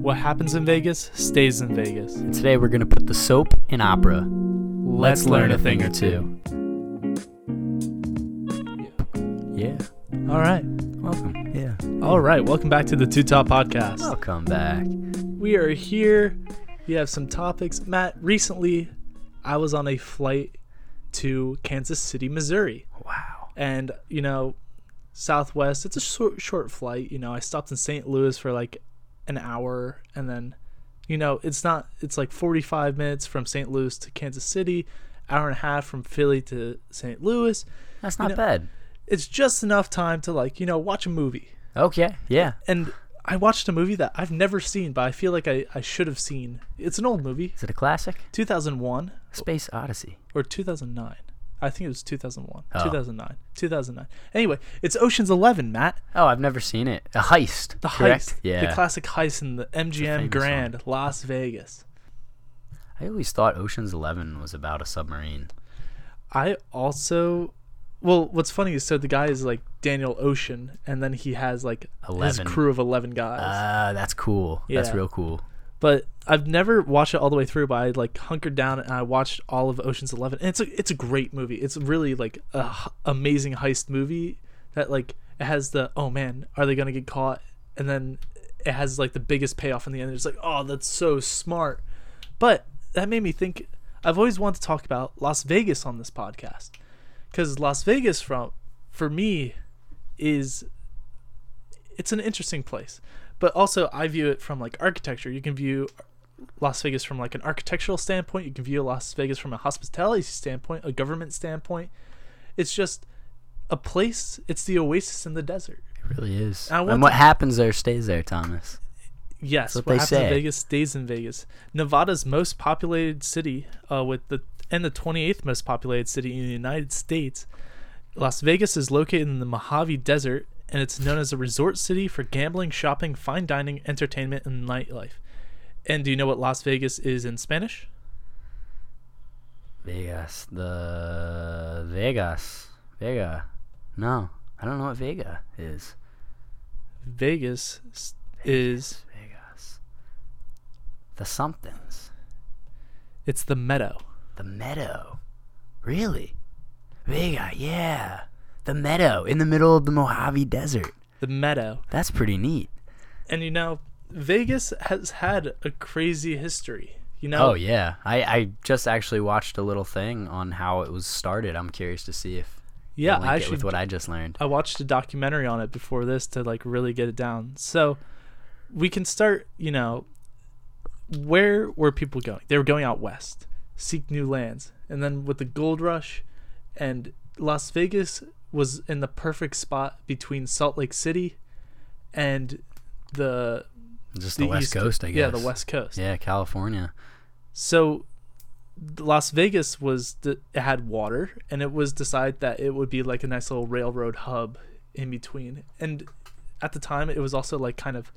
What happens in Vegas stays in Vegas. And today we're going to put the soap in opera. Let's, learn a thing or two. Yeah. All right. Welcome. Yeah. All right. Welcome back to the Two Top Podcast. Welcome back. We are here. We have some topics. Matt, recently I was on a flight to Kansas City, Missouri. Wow. And, you know, Southwest, it's a short, short flight. You know, I stopped in St. Louis for like an hour and then, you know, it's not, it's like 45 minutes from St. Louis to Kansas City, hour and a half from Philly to St. Louis. That's You not know- bad. It's just enough time to like, you know, watch a movie. Okay. Yeah. And I watched a movie that I've never seen, but I feel like I, I should have seen. It's an old movie, Is it a classic? 2001 Space Odyssey. or 2009. I think it was 2001, Oh. 2009, 2009. Anyway, it's Ocean's 11, Matt. Oh, I've never seen it. A heist. The correct? heist, Yeah. the classic heist in the MGM Grand, Las Vegas. I always thought Ocean's Eleven was about a submarine. I also, well, what's funny is so the guy is like Daniel Ocean, and then he has like his crew of 11 guys. Ah, that's cool. That's real cool. But I've never watched it all the way through. But I like hunkered down and I watched all of Ocean's Eleven, and it's a it's a great movie. It's really like a h- amazing heist movie that like it has the oh man, are they gonna get caught? And then it has like the biggest payoff in the end. It's like oh that's so smart, but that made me think. I've always wanted to talk about Las Vegas on this podcast because Las Vegas from for me is it's an interesting place. But also i view it from like architecture. You can view las vegas from like an architectural standpoint. You can view las vegas from a hospitality standpoint a government standpoint. It's just a place. It's the oasis in the desert. It really is. Want And what to- happens there stays there, Thomas. yes what what, they happens say. in vegas stays in vegas. Nevada's most populated city uh, with the and the 28th most populated city in the united states las vegas is located in the mojave desert and it's known as a resort city for gambling shopping fine dining entertainment and nightlife and do you know what las vegas is in spanish Vegas. The Vegas. Vega. No, I don't know what Vega is. vegas is Vegas. The somethings. it's the meadow The meadow. Really? Vega, yeah. The meadow in the middle of the Mojave Desert. the meadow That's pretty neat. and you know vegas has had a crazy history you know Oh yeah, I I just actually watched a little thing on how it was started. I'm curious to see if yeah i it actually with what I just learned. I watched a documentary on it before this to like really get it down. So we can start, you know, where were people going? They were going out west, seek new lands. And then with the gold rush and Las Vegas was in the perfect spot between Salt Lake City and the Just the, West East- Coast, I guess. Yeah, the West Coast. Yeah, California. So Las Vegas was the, it had water and it was decided that it would be like a nice little railroad hub in between. And at the time it was also like kind of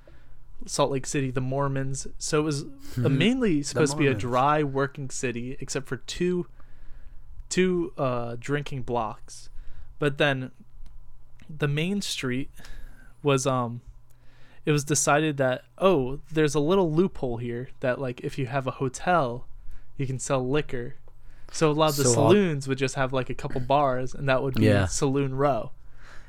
Salt Lake City, the Mormons. So it was uh, mainly supposed to be a dry working city except for two two uh drinking blocks. But then the main street was um it was decided that oh there's a little loophole here that like if you have a hotel you can sell liquor so a lot of the So all- saloons would just have like a couple bars and that would be Yeah. saloon row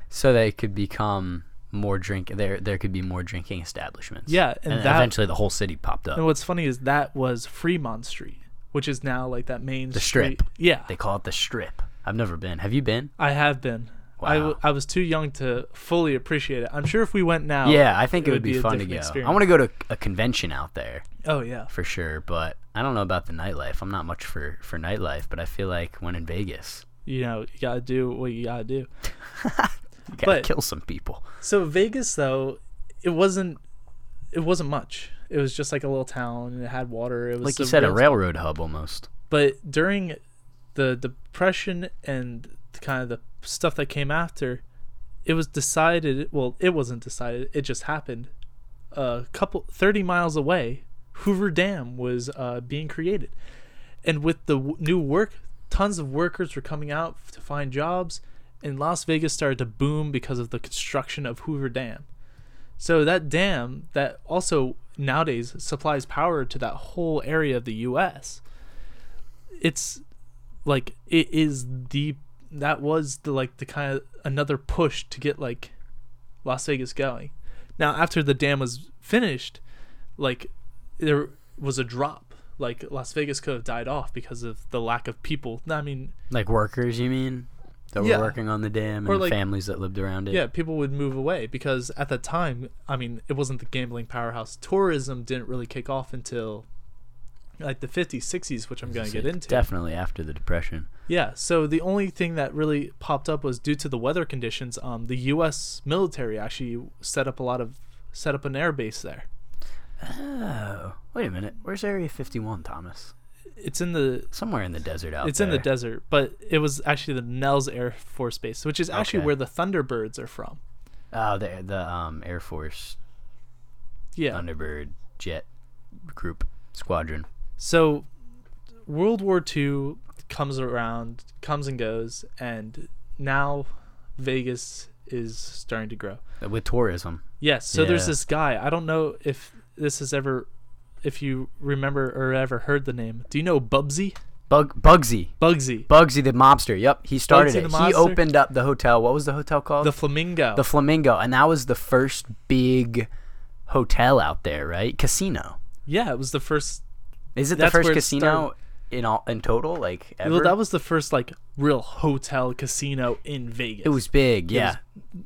So they could become more drink. There, there could be more drinking establishments. Yeah, and and, that- eventually the whole city popped up. and what's funny is that was fremont street which is now like that main The street. Strip. yeah They call it the Strip. I've never been. Have you been? i have been I, w- Wow. I was too young to fully appreciate it i'm sure if we went now yeah, I think it, would be, a fun to go. experience. I want to go to a convention out there oh yeah for sure, but I don't know about the nightlife. I'm not much for for nightlife, but I feel like when in Vegas, you know you gotta do what you gotta do you gotta But- kill some people. So Vegas though, it wasn't it wasn't much. It was just like a little town and it had water. It was Like you said, a railroad hub almost. But during the depression and kind of the stuff that came after, it was decided, well, it wasn't decided, it just happened. A couple 30 miles away, Hoover Dam was uh, being created. And with the w- new work, tons of workers were coming out to find jobs and Las Vegas started to boom because of the construction of Hoover Dam. So that dam that also nowadays supplies power to that whole area of the U.S. It's like it is the that was the like the kind of another push to get like Las Vegas going. Now after the dam was finished, like there was a drop. Like Las Vegas could have died off because of the lack of people. I mean, Like workers, you mean? That Yeah. were working on the dam and like- families that lived around it. yeah, people would move away because at the time, I mean, it wasn't the gambling powerhouse. Tourism didn't really kick off until like the 50s, 60s, which I'm going to get into. Definitely after the depression. Yeah, so the only thing that really popped up was due to the weather conditions. Um, the U.S. military actually set up a lot of set up an air base there. Oh, wait a minute. Where's Area 51, Thomas? It's in the Somewhere in the desert out there. it's there. in the desert, but it was actually the Nellis Air Force Base, which is actually Okay. where the Thunderbirds are from. Oh, the the um Air Force Yeah. Thunderbird jet group squadron. So World War II comes around, comes and goes, and now Vegas is starting to grow. Uh, with tourism. Yes. So there's this guy. I don't know if this has ever, if you remember or ever heard the name. Do you know Bubsy? Bug Bugsy. Bugsy. Bugsy the mobster. Yep, he started Bugsy it. He opened up the hotel. What was the hotel called? The Flamingo. the Flamingo, and that was the first big hotel out there, right? Casino. yeah, it was the first. Is it the first casino in all in total? Like ever? Well, that was the first like real hotel casino in Vegas. it was big, It yeah. was-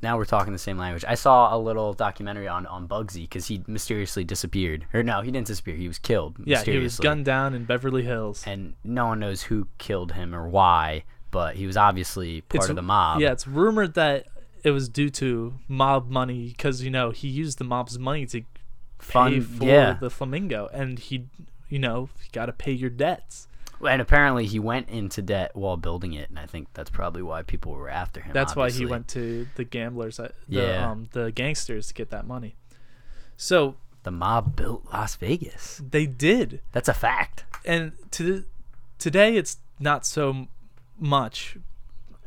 now we're talking the same language. I saw a little documentary on on Bugsy because he mysteriously disappeared. Or no, he didn't disappear. He was killed. Yeah, he was gunned down in Beverly Hills. and no one knows who killed him or why. But he was obviously part It's- of the mob. Yeah, it's rumored that it was due to mob money because you know he used the mob's money to pay Fund- for yeah. the flamingo, and he, you know, you got to pay your debts. And apparently he went into debt while building it, and I think that's probably why people were after him. That's why he went to the gamblers, uh, the Yeah. um, the gangsters to get that money. So The mob built Las Vegas. they did, That's a fact. and to today it's not so much,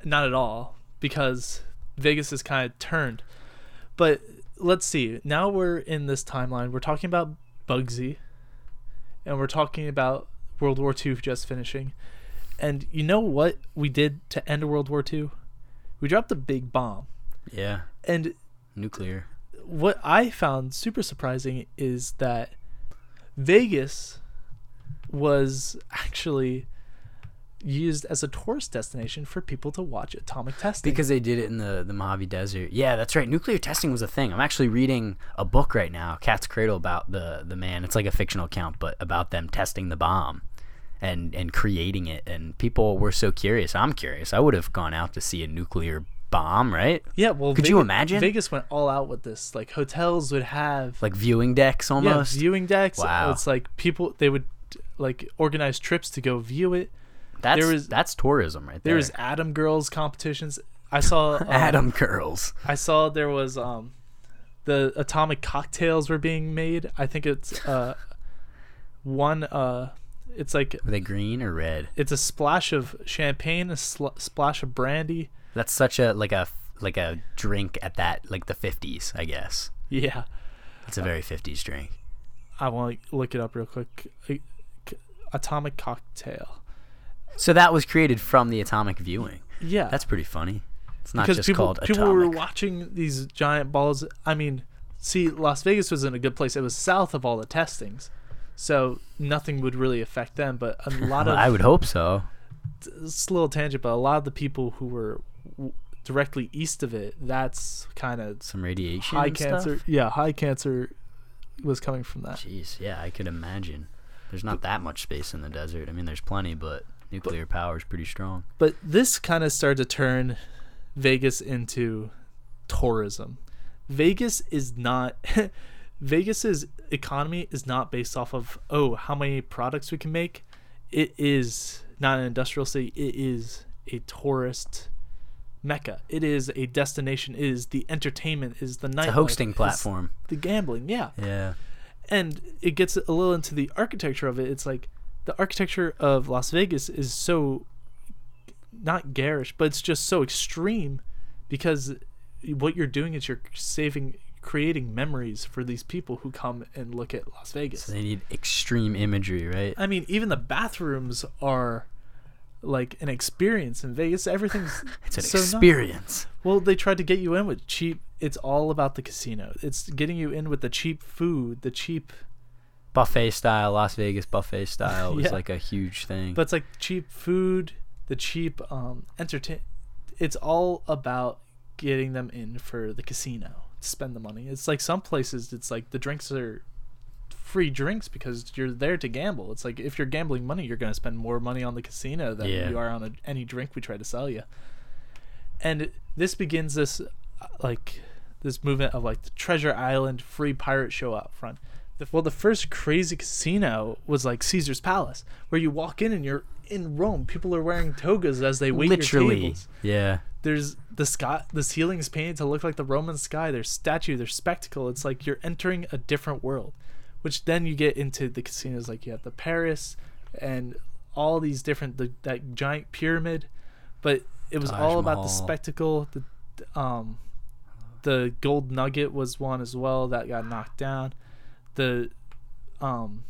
not at all, because Vegas is kind of turned. But let's see. Now we're in this timeline. We're talking about Bugsy, and we're talking about World War II just finishing. And you know what we did to end World War II? We dropped a big bomb. Yeah. And Nuclear. what I found super surprising is that Vegas was actually used as a tourist destination for people to watch atomic testing. Because they did it in the, the Mojave Desert. Yeah, that's right. Nuclear testing was a thing. I'm actually reading a book right now, Cat's Cradle, about the, the man. It's like a fictional account, but about them testing the bomb and, and creating it. And people were so curious. I'm curious. I would have gone out to see a nuclear bomb, right? yeah, well, Could you imagine? Vegas went all out with this. Like hotels would have Like viewing decks yeah, almost. viewing decks. Wow. It's like people they would like organize trips to go view it. That's, there was- that's tourism right there. There was Atom Girls competitions. I saw um, Atom Girls. I saw there was um the atomic cocktails were being made. I think it's uh one uh it's like Were they green or red? it's a splash of champagne, a sl- splash of brandy. That's such a like a like a drink at that like the 50s, I guess. Yeah. It's a very 50s drink. I want to look it up real quick. Atomic cocktail. So that was created from the atomic viewing. Yeah. That's pretty funny. It's not because just people called people atomic. were watching these giant balls. I mean, see, Las Vegas was in a good place. It was south of all the testings, so nothing would really affect them. But a lot of I would hope so. it's a little tangent, but a lot of the people who were w- directly east of it, that's kind of Some radiation. high and stuff? cancer. Yeah, high cancer was coming from that. Jeez, yeah, I could imagine. There's not that much space in the desert. I mean, there's plenty, but nuclear power is pretty strong. But this kind of started to turn Vegas into tourism. Vegas is not Vegas's economy is not based off of oh how many products we can make. It is not an industrial city. It is a tourist mecca. It is a destination. It is the entertainment. Is the night hosting platform. The gambling, yeah Yeah. and it gets a little into the architecture of it. It's like the architecture of Las Vegas is so not garish, but it's just so extreme because what you're doing is you're saving creating memories for these people who come and look at Las Vegas. So they need extreme imagery, right? I mean, even the bathrooms are like an experience in Vegas. Everything's It's an so nice. experience. Well, they tried to get you in with cheap. It's all about the casino. It's getting you in with the cheap food, the cheap, Buffet style, Las Vegas buffet style was Yeah. like a huge thing. but it's like cheap food, the cheap um entertain. It's all about getting them in for the casino to spend the money. It's like some places, it's like the drinks are free drinks because you're there to gamble. It's like if you're gambling money, you're going to spend more money on the casino than Yeah. you are on a, any drink we try to sell you. And this begins this uh, like this movement of like the Treasure Island free pirate show out front. The, well, the first crazy casino was like Caesar's Palace, where you walk in and you're in Rome. People are wearing togas as they wait your Literally. tables. Yeah. there's the sky the ceiling's painted to look like the roman sky. There's statue there's spectacle. It's like you're entering a different world which then you get into the casinos like you have the paris and all these different the, that giant pyramid. But it was Taj all about the spectacle. The um the gold nugget was one as well that got knocked down the um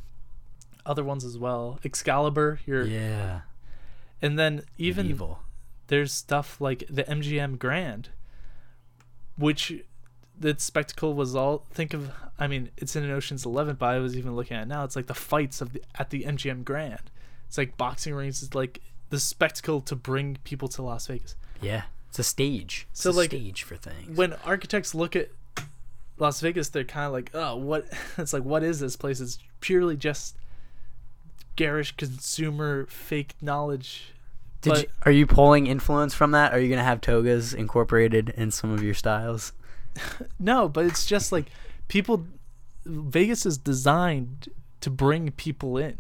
other ones as well excalibur you're Yeah. and then even Evil. there's stuff like the MGM Grand, which the spectacle was all. Think of, I mean, it's in an Ocean's Eleven, but I was even looking at it now. It's like the fights of the at the MGM Grand. It's like boxing rings. It's like the spectacle to bring people to Las Vegas. Yeah. It's a stage. It's So, a like, stage for things. When architects look at Las Vegas, they're kind of like, oh, what? It's like, what is this place? It's purely just garish consumer fake knowledge. Did but- you, are you pulling influence from that? Are you gonna have togas incorporated in some of your styles? No, but it's just like people. Vegas is designed to bring people in.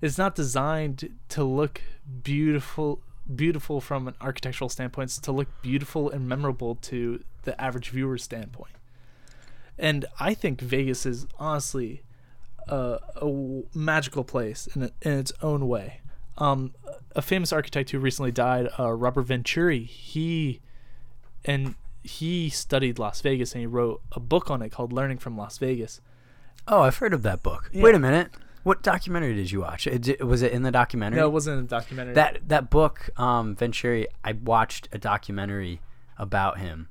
It's not designed to look beautiful, beautiful from an architectural standpoint. It's to look beautiful and memorable to the average viewer standpoint. And I think Vegas is honestly a magical place in, in its own way. Um, a famous architect who recently died, uh, Robert Venturi, he and he studied Las Vegas and he wrote a book on it called Learning from Las Vegas. Oh, I've heard of that book. Yeah. Wait a minute. What documentary did you watch? It, was it in the documentary? No, it wasn't a documentary. that that book, um, Venturi. I watched a documentary about him.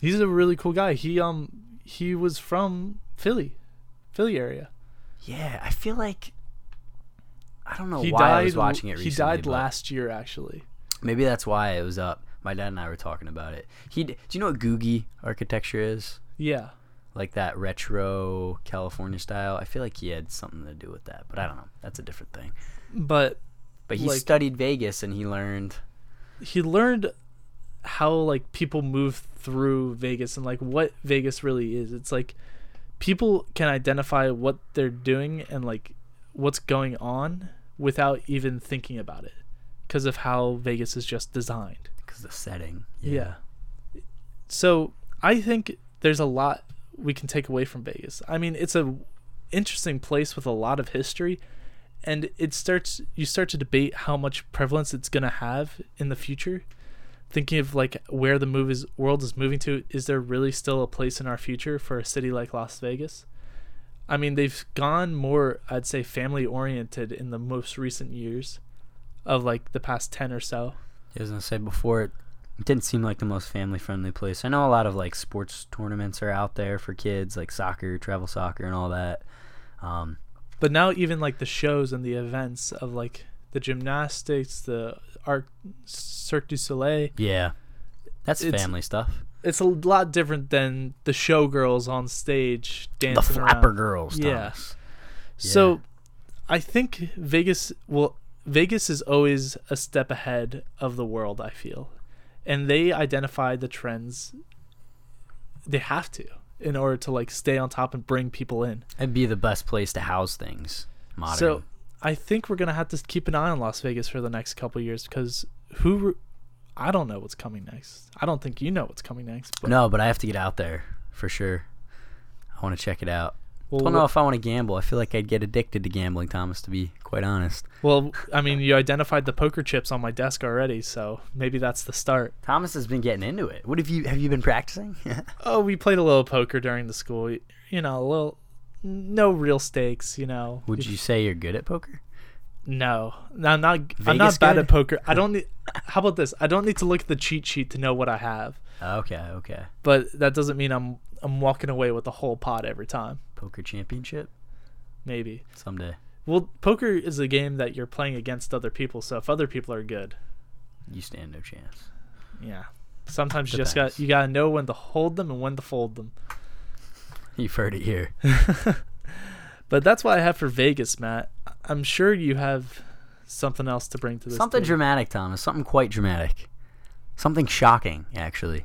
he's a really cool guy. He um he was from Philly, Philly area. Yeah, I feel like I don't know he why died. I was watching it recently. he died last year actually. Maybe that's why it was up. My dad and I were talking about it. He, do you know what Googie architecture is? Yeah. Like that retro California style. I feel like he had something to do with that, but I don't know. That's a different thing. But But he Like- studied Vegas and he learned. he learned how like people move through Vegas and like what Vegas really is. It's like people can identify what they're doing and like what's going on without even thinking about it because of how Vegas is just designed. Because the setting. Yeah. So I think there's a lot we can take away from Vegas. I mean, it's a interesting place with a lot of history, and it starts you start to debate how much prevalence it's gonna have in the future. Thinking of like where the movies world is moving to, is there really still a place in our future for a city like Las Vegas? I mean, they've gone more, I'd say, family oriented in the most recent years, of like the past ten or so. I was gonna say before it, it didn't seem like the most family friendly place. I know a lot of like sports tournaments are out there for kids, like soccer, travel soccer, and all that. Um, But now even like the shows and the events of like the gymnastics, the art Cirque du Soleil, yeah, that's It's- family stuff. it's a lot different than the showgirls on stage dancing. The dancing flapper around. girls. Yeah. Thomas. So I think Vegas will Vegas is always a step ahead of the world, I feel. And they identify the trends they have to in order to like stay on top and bring people in. it'd be the best place to house things. Modern. So I think we're gonna have to keep an eye on Las Vegas for the next couple years because who I don't know what's coming next. I don't think you know what's coming next. But no, but I have to get out there for sure. I want to check it out. Well, Don't know if I want to gamble. I feel like I'd get addicted to gambling, Thomas. To be quite honest, well, I mean, you identified the poker chips on my desk already, so maybe that's the start. Thomas has been getting into it. What have you have you been practicing? Oh, we played a little poker during the school. You know, a little, no real stakes. You know. Would you say you're good at poker? No, no, I'm not. I'm not bad good? at poker. I don't need. How about this? I don't need to look at the cheat sheet to know what I have. Okay, okay. But that doesn't mean I'm I'm walking away with the whole pot every time. Poker championship Maybe. someday. Well, poker is a game that you're playing against other people. So if other people are good, You stand no chance. yeah. Sometimes you just got you gotta know when to hold them and when to fold them. You've heard it here. But that's what I have for Vegas, Matt. I'm sure you have something else to bring to this. Something dramatic, Thomas. Something quite dramatic. Something shocking, actually.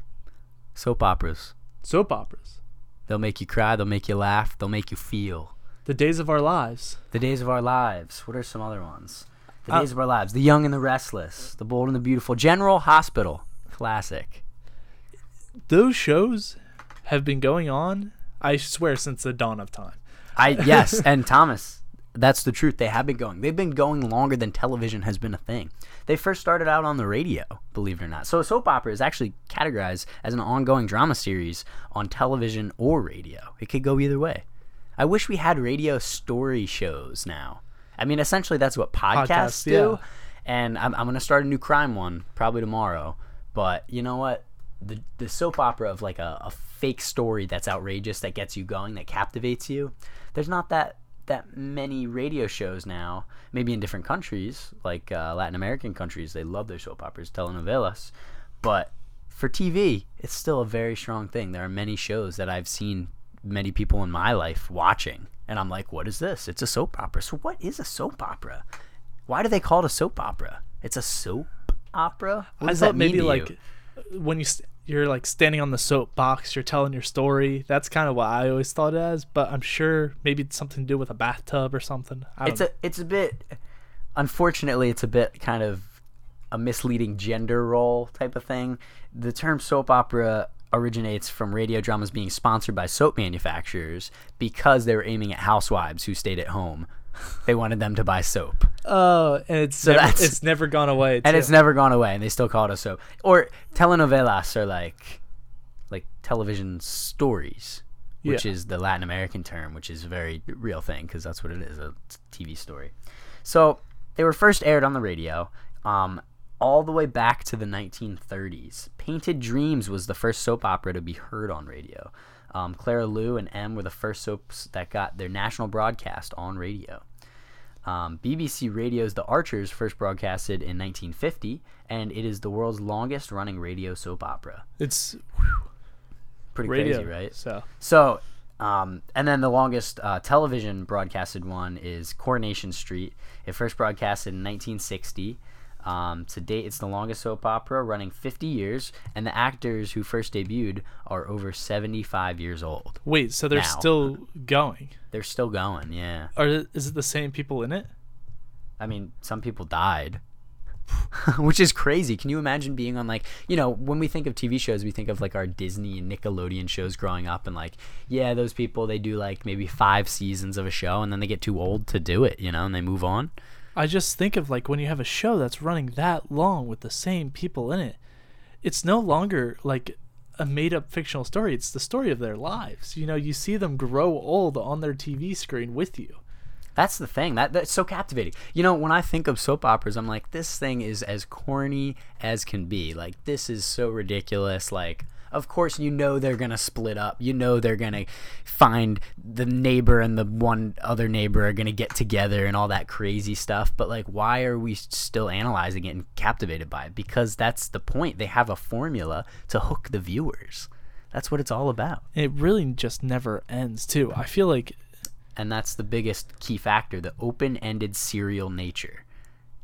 Soap operas. Soap operas. They'll make you cry. They'll make you laugh. They'll make you feel. The days of our lives. The Days of Our Lives. What are some other ones? The Uh, Days of Our Lives. The Young and the Restless. The Bold and the Beautiful. General Hospital. Classic. Those shows have been going on, I swear, since the dawn of time. I yes, and Thomas, that's the truth. They have been going. They've been going longer than television has been a thing. They first started out on the radio, believe it or not. So a soap opera is actually categorized as an ongoing drama series on television or radio. It could go either way. I wish we had radio story shows now. I mean, essentially that's what podcasts, Podcasts, do. yeah. And I'm, I'm gonna start a new crime one probably tomorrow. But you know what? The the soap opera of like a, a fake story that's outrageous that gets you going that captivates you. There's not that that many radio shows now. Maybe in different countries, like uh, Latin American countries, they love their soap operas, telenovelas. But for TV, it's still a very strong thing. There are many shows that I've seen many people in my life watching, and I'm like, "What is this? It's a soap opera." So what is a soap opera? Why do they call it a soap opera? It's a soap opera. What I thought that mean maybe like you? when you st- you're like standing on the soapbox, you're telling your story. That's kind of what I always thought it as. But I'm sure maybe it's something to do with a bathtub or something. It's a it's a bit unfortunately it's a bit kind of a misleading gender role type of thing the term soap opera originates from radio dramas being sponsored by soap manufacturers because they were aiming at housewives who stayed at home they wanted them to buy soap Oh, and it's never, that's- it's never gone away. and too. it's never gone away and they still call it a soap or telenovelas are like like television stories which Yeah. is the latin american term which is a very real thing because that's what it is a tv story so they were first aired on the radio um, all the way back to the 1930s painted dreams was the first soap opera to be heard on radio um, Clara, Lu 'n Em were the first soaps that got their national broadcast on radio um, BBC Radio's The Archers first broadcasted in 1950, and it is the world's longest running radio soap opera. it's Pretty radio, crazy, right? So So, um, and then the longest uh, television broadcasted one is Coronation Street. It first broadcasted in 1960. Um, to date, it's the longest soap opera, running 50 years, and the actors who first debuted are over 75 years old. wait, so they're Now. still going? They're still going, yeah. Or is it the same people in it? I mean, some people died. Which is crazy. Can you imagine being on like, you know, when we think of TV shows, we think of like our Disney and Nickelodeon shows growing up and like, yeah, those people they do like maybe 5 seasons of a show and then they get too old to do it, you know, and they move on. I just think of like when you have a show that's running that long with the same people in it. It's no longer like a made up fictional story. It's the story of their lives. You know, you see them grow old on their TV screen with you. That's the thing. That that's so captivating. You know, when I think of soap operas, I'm like, this thing is as corny as can be. Like, this is so ridiculous. Like, of course, you know they're gonna split up. You know they're gonna find the neighbor and the one other neighbor are gonna get together and all that crazy stuff. But like, why are we still analyzing it and captivated by it? Because that's the point. They have a formula to hook the viewers. That's what it's all about. It really just never ends, too. I feel like and that's the biggest key factor the open-ended serial nature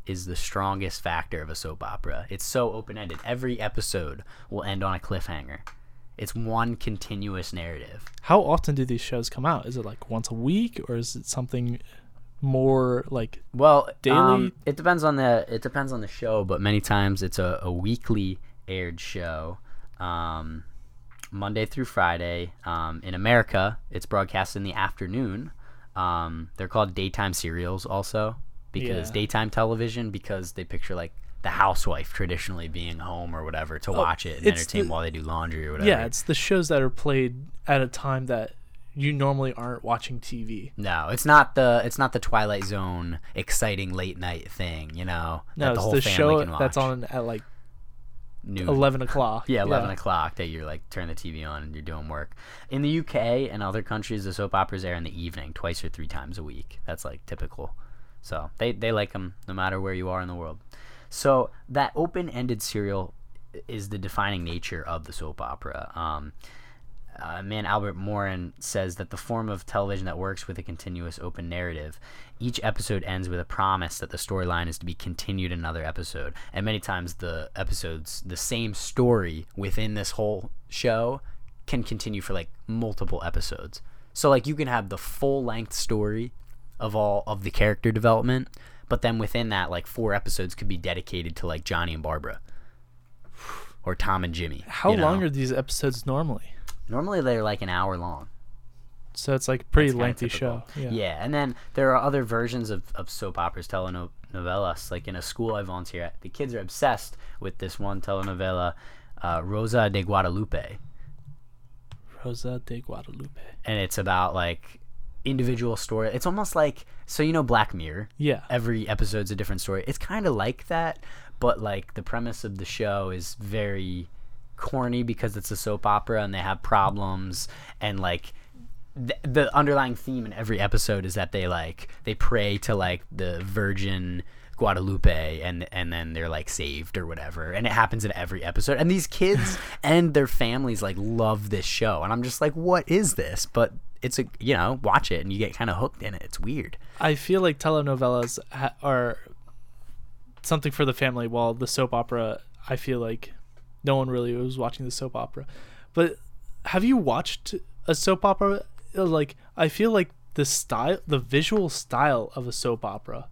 is the strongest factor of a soap opera it's so open-ended every episode will end on a cliffhanger it's one continuous narrative how often do these shows come out? Is it like once a week or is it something more like well Daily? um, it depends on the it depends on the show but many times it's a, a weekly aired show um, Monday through Friday. Um, in America, it's broadcast in the afternoon. Um, they're called daytime serials also because Yeah. daytime television because they picture like the housewife traditionally being home or whatever to oh, watch it and Oh, entertain the- while they do laundry or whatever. Yeah, it's the shows that are played at a time that you normally aren't watching TV. No, it's not the it's not the Twilight Zone exciting late night thing, you know. No, that it's the the show that's on at like Noon. eleven o'clock. Yeah, eleven o'clock that you're like turn the TV on and you're doing work. In the UK and other countries, the soap operas air in the evening, twice or three times a week. That's like typical. So they they like them no matter where you are in the world. So that open-ended serial is the defining nature of the soap opera. Um, uh, man Albert Moran says that the form of television that works with a continuous open narrative, each episode ends with a promise that the storyline is to be continued in another episode. And many times the episodes, the same story within this whole show, can continue for like multiple episodes. So like you can have the full length story of all of the character development, but then within that, like four episodes could be dedicated to like Johnny and Barbara. Or Tom and Jimmy. How you know? long are these episodes normally? Normally they're like an hour long. So it's like a pretty lengthy show. Yeah. Yeah. and then there are other versions of, of soap operas, telenovelas. Like in a school I volunteer at, the kids are obsessed with this one telenovela, uh, Rosa de Guadalupe, Rosa de Guadalupe. and it's about like individual story. It's almost like so you know Black Mirror. Yeah. Every episode's a different story. It's kind of like that, but like the premise of the show is very corny because it's a soap opera and they have problems and like the, the underlying theme in every episode is that they like they pray to like the Virgin Guadalupe and and then they're like saved or whatever and it happens in every episode and these kids and their families like love this show and I'm just like what is this but it's a you know watch it and you get kind of hooked in it it's weird I feel like telenovelas ha- are something for the family, while the soap opera, I feel like no one really was watching the soap opera. But have you watched a soap opera? Like, I feel like the style, the visual style of a soap opera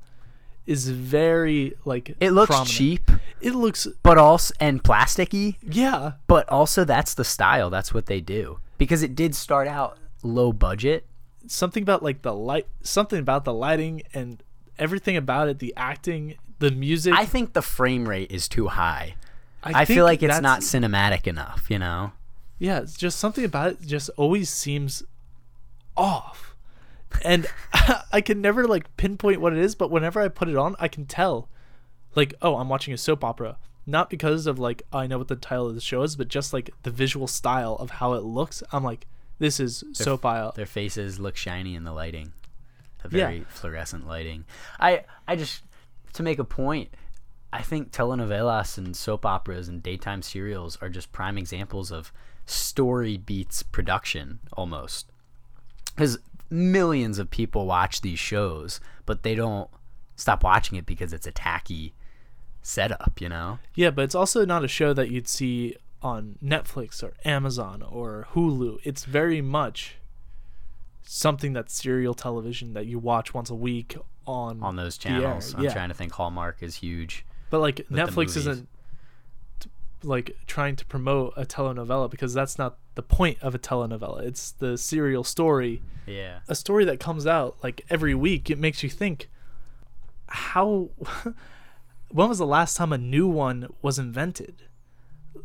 is very like it looks prominent. cheap It looks but also and plasticky yeah, but also that's the style that's what they do because it did start out low budget something about like the light, something about the lighting and everything about it, the acting, the music. I think the frame rate is too high. I, think feel like it's not cinematic enough, you know? Yeah, it's just something about it just always seems off. And I can never like pinpoint what it is, but whenever I put it on, I can tell like, oh, I'm watching a soap opera. Not because of like I know what the title of the show is, but just like the visual style of how it looks. I'm like, this is soap opera. Their faces look shiny in the lighting. The Yeah. very fluorescent lighting. I I just to make a point, I think telenovelas and soap operas and daytime serials are just prime examples of story beats production almost. Cuz millions of people watch these shows, but they don't stop watching it because it's a tacky setup, you know? Yeah, but it's also not a show that you'd see on Netflix or Amazon or Hulu. It's very much something that's serial television that you watch once a week on On those channels. I'm yeah. trying to think Hallmark is huge. But like Netflix isn't like trying to promote a telenovela because that's not the point of a telenovela. It's the serial story, Yeah. a story that comes out like every week. It makes you think how when was the last time a new one was invented?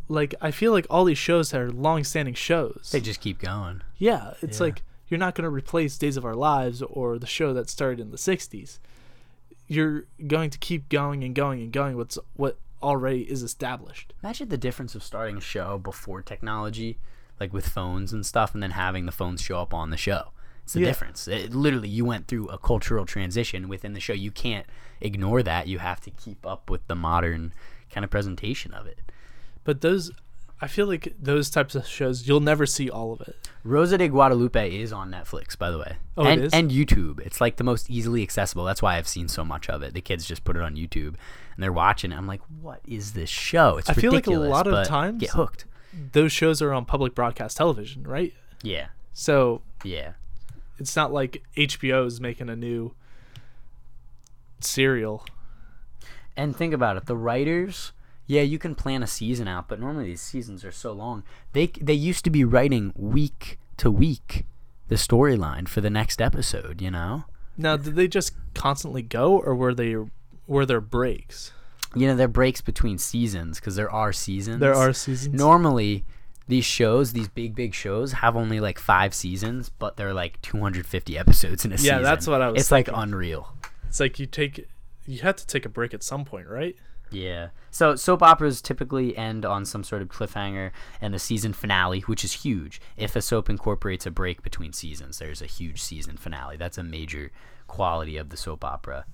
Like I feel like all these shows are long-standing shows. They just keep going. Yeah, it's Yeah. like you're not going to replace Days of Our Lives or the show that started in the 60s. You're going to keep going and going and going what's what already is established. Imagine the difference of starting a show before technology, like with phones and stuff, and then having the phones show up on the show. It's the Yeah. difference. It, literally, you went through a cultural transition within the show. You can't ignore that. You have to keep up with the modern kind of presentation of it. But those I feel like those types of shows you'll never see all of it. Rosa de Guadalupe is on Netflix, by the way, Oh, it and is? and YouTube. It's like the most easily accessible. That's why I've seen so much of it. The kids just put it on YouTube and they're watching it. I'm like, what is this show? It's I feel like a lot of times- get hooked. Those shows are on public broadcast television, right? Yeah, So yeah. it's not like HBO is making a new serial. And think about it. The writers Yeah, you can plan a season out, but normally these seasons are so long. They they used to be writing week to week the storyline for the next episode, you know? Now, did they just constantly go, or were they were there breaks? You know, there are breaks between seasons because there are seasons. There are seasons. Normally, these shows, these big big shows, have only like five seasons, but they're like 250 episodes in a season. Yeah, that's what I was It's like unreal. It's like you take, you have to take a break at some point, right? Yeah. So soap operas typically end on some sort of cliffhanger and the season finale, which is huge. If a soap incorporates a break between seasons, there's a huge season finale. That's a major quality of the soap opera.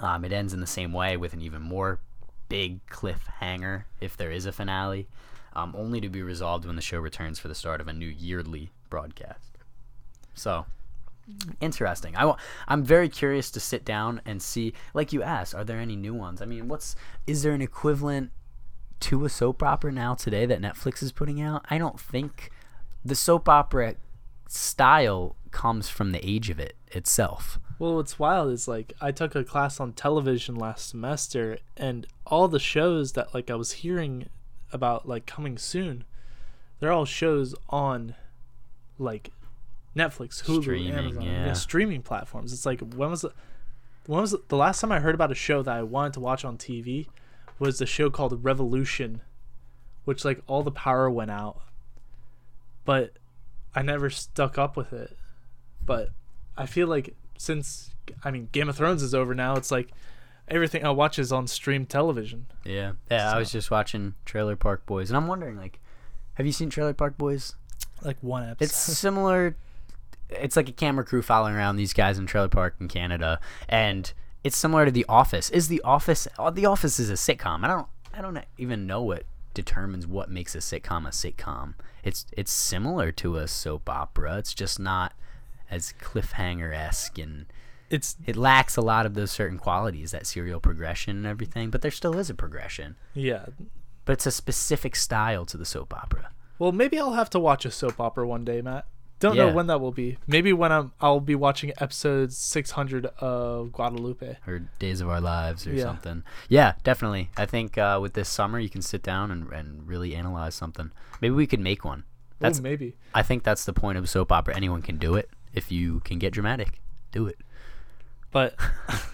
Um, it ends in the same way with an even more big cliffhanger if there is a finale, um, only to be resolved when the show returns for the start of a new yearly broadcast. So interesting. I, I'm very curious to sit down and see. Like you asked, are there any new ones? I mean, what's is there an equivalent to a soap opera now today that Netflix is putting out? I don't think the soap opera style comes from the age of it itself. Well, what's wild is like I took a class on television last semester, and all the shows that like I was hearing about like coming soon, they're all shows on like Netflix, Hulu, Streaming, Amazon, yeah. streaming platforms. It's like when was the when was the, the last time I heard about a show that I wanted to watch on TV was the show called Revolution, which like all the power went out, but I never stuck up with it. But I feel like since I mean Game of Thrones is over now, it's like everything I watch is on stream television. Yeah. Yeah, I was just watching Trailer Park Boys and I'm wondering like have you seen Trailer Park Boys? Like one episode. It's similar. It's like a camera crew following around these guys in trailer park in Canada, and it's similar to The Office. Is The Office? oh, The Office is a sitcom. I don't. I don't even know what determines what makes a sitcom a sitcom. It's it's similar to a soap opera. It's just not as cliffhanger esque and it's it lacks a lot of those certain qualities, that serial progression and everything. But there still is a progression. yeah. But it's a specific style to the soap opera. Well, maybe I'll have to watch a soap opera one day, Matt. Don't Yeah. know when that will be. Maybe when I'm I'll be watching episode 600 of Guadalupe. or Days of Our Lives or Yeah. something. Yeah, definitely. I think uh, with this summer you can sit down and, and really analyze something. Maybe we could make one. That's That's maybe. I think that's the point of soap opera. Anyone can do it if you can get dramatic. Do it. But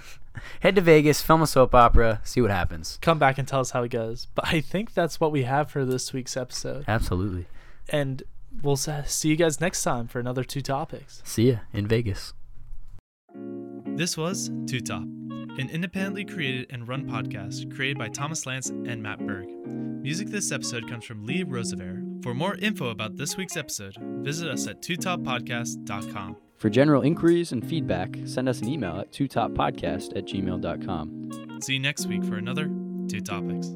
Head to Vegas, film a soap opera, see what happens. come back and tell us how it goes. But I think that's what we have for this week's episode. Absolutely. And we'll see you guys next time for another two topics. See ya in Vegas. This was Two Top, an independently created and run podcast created by Thomas Lance and Matt Berg. Music this episode comes from Lee Rosevere. For more info about this week's episode, visit us at twotoppodcast.com. For general inquiries and feedback, send us an email at twotoppodcast at gmail.com. See you next week for another Two Topics.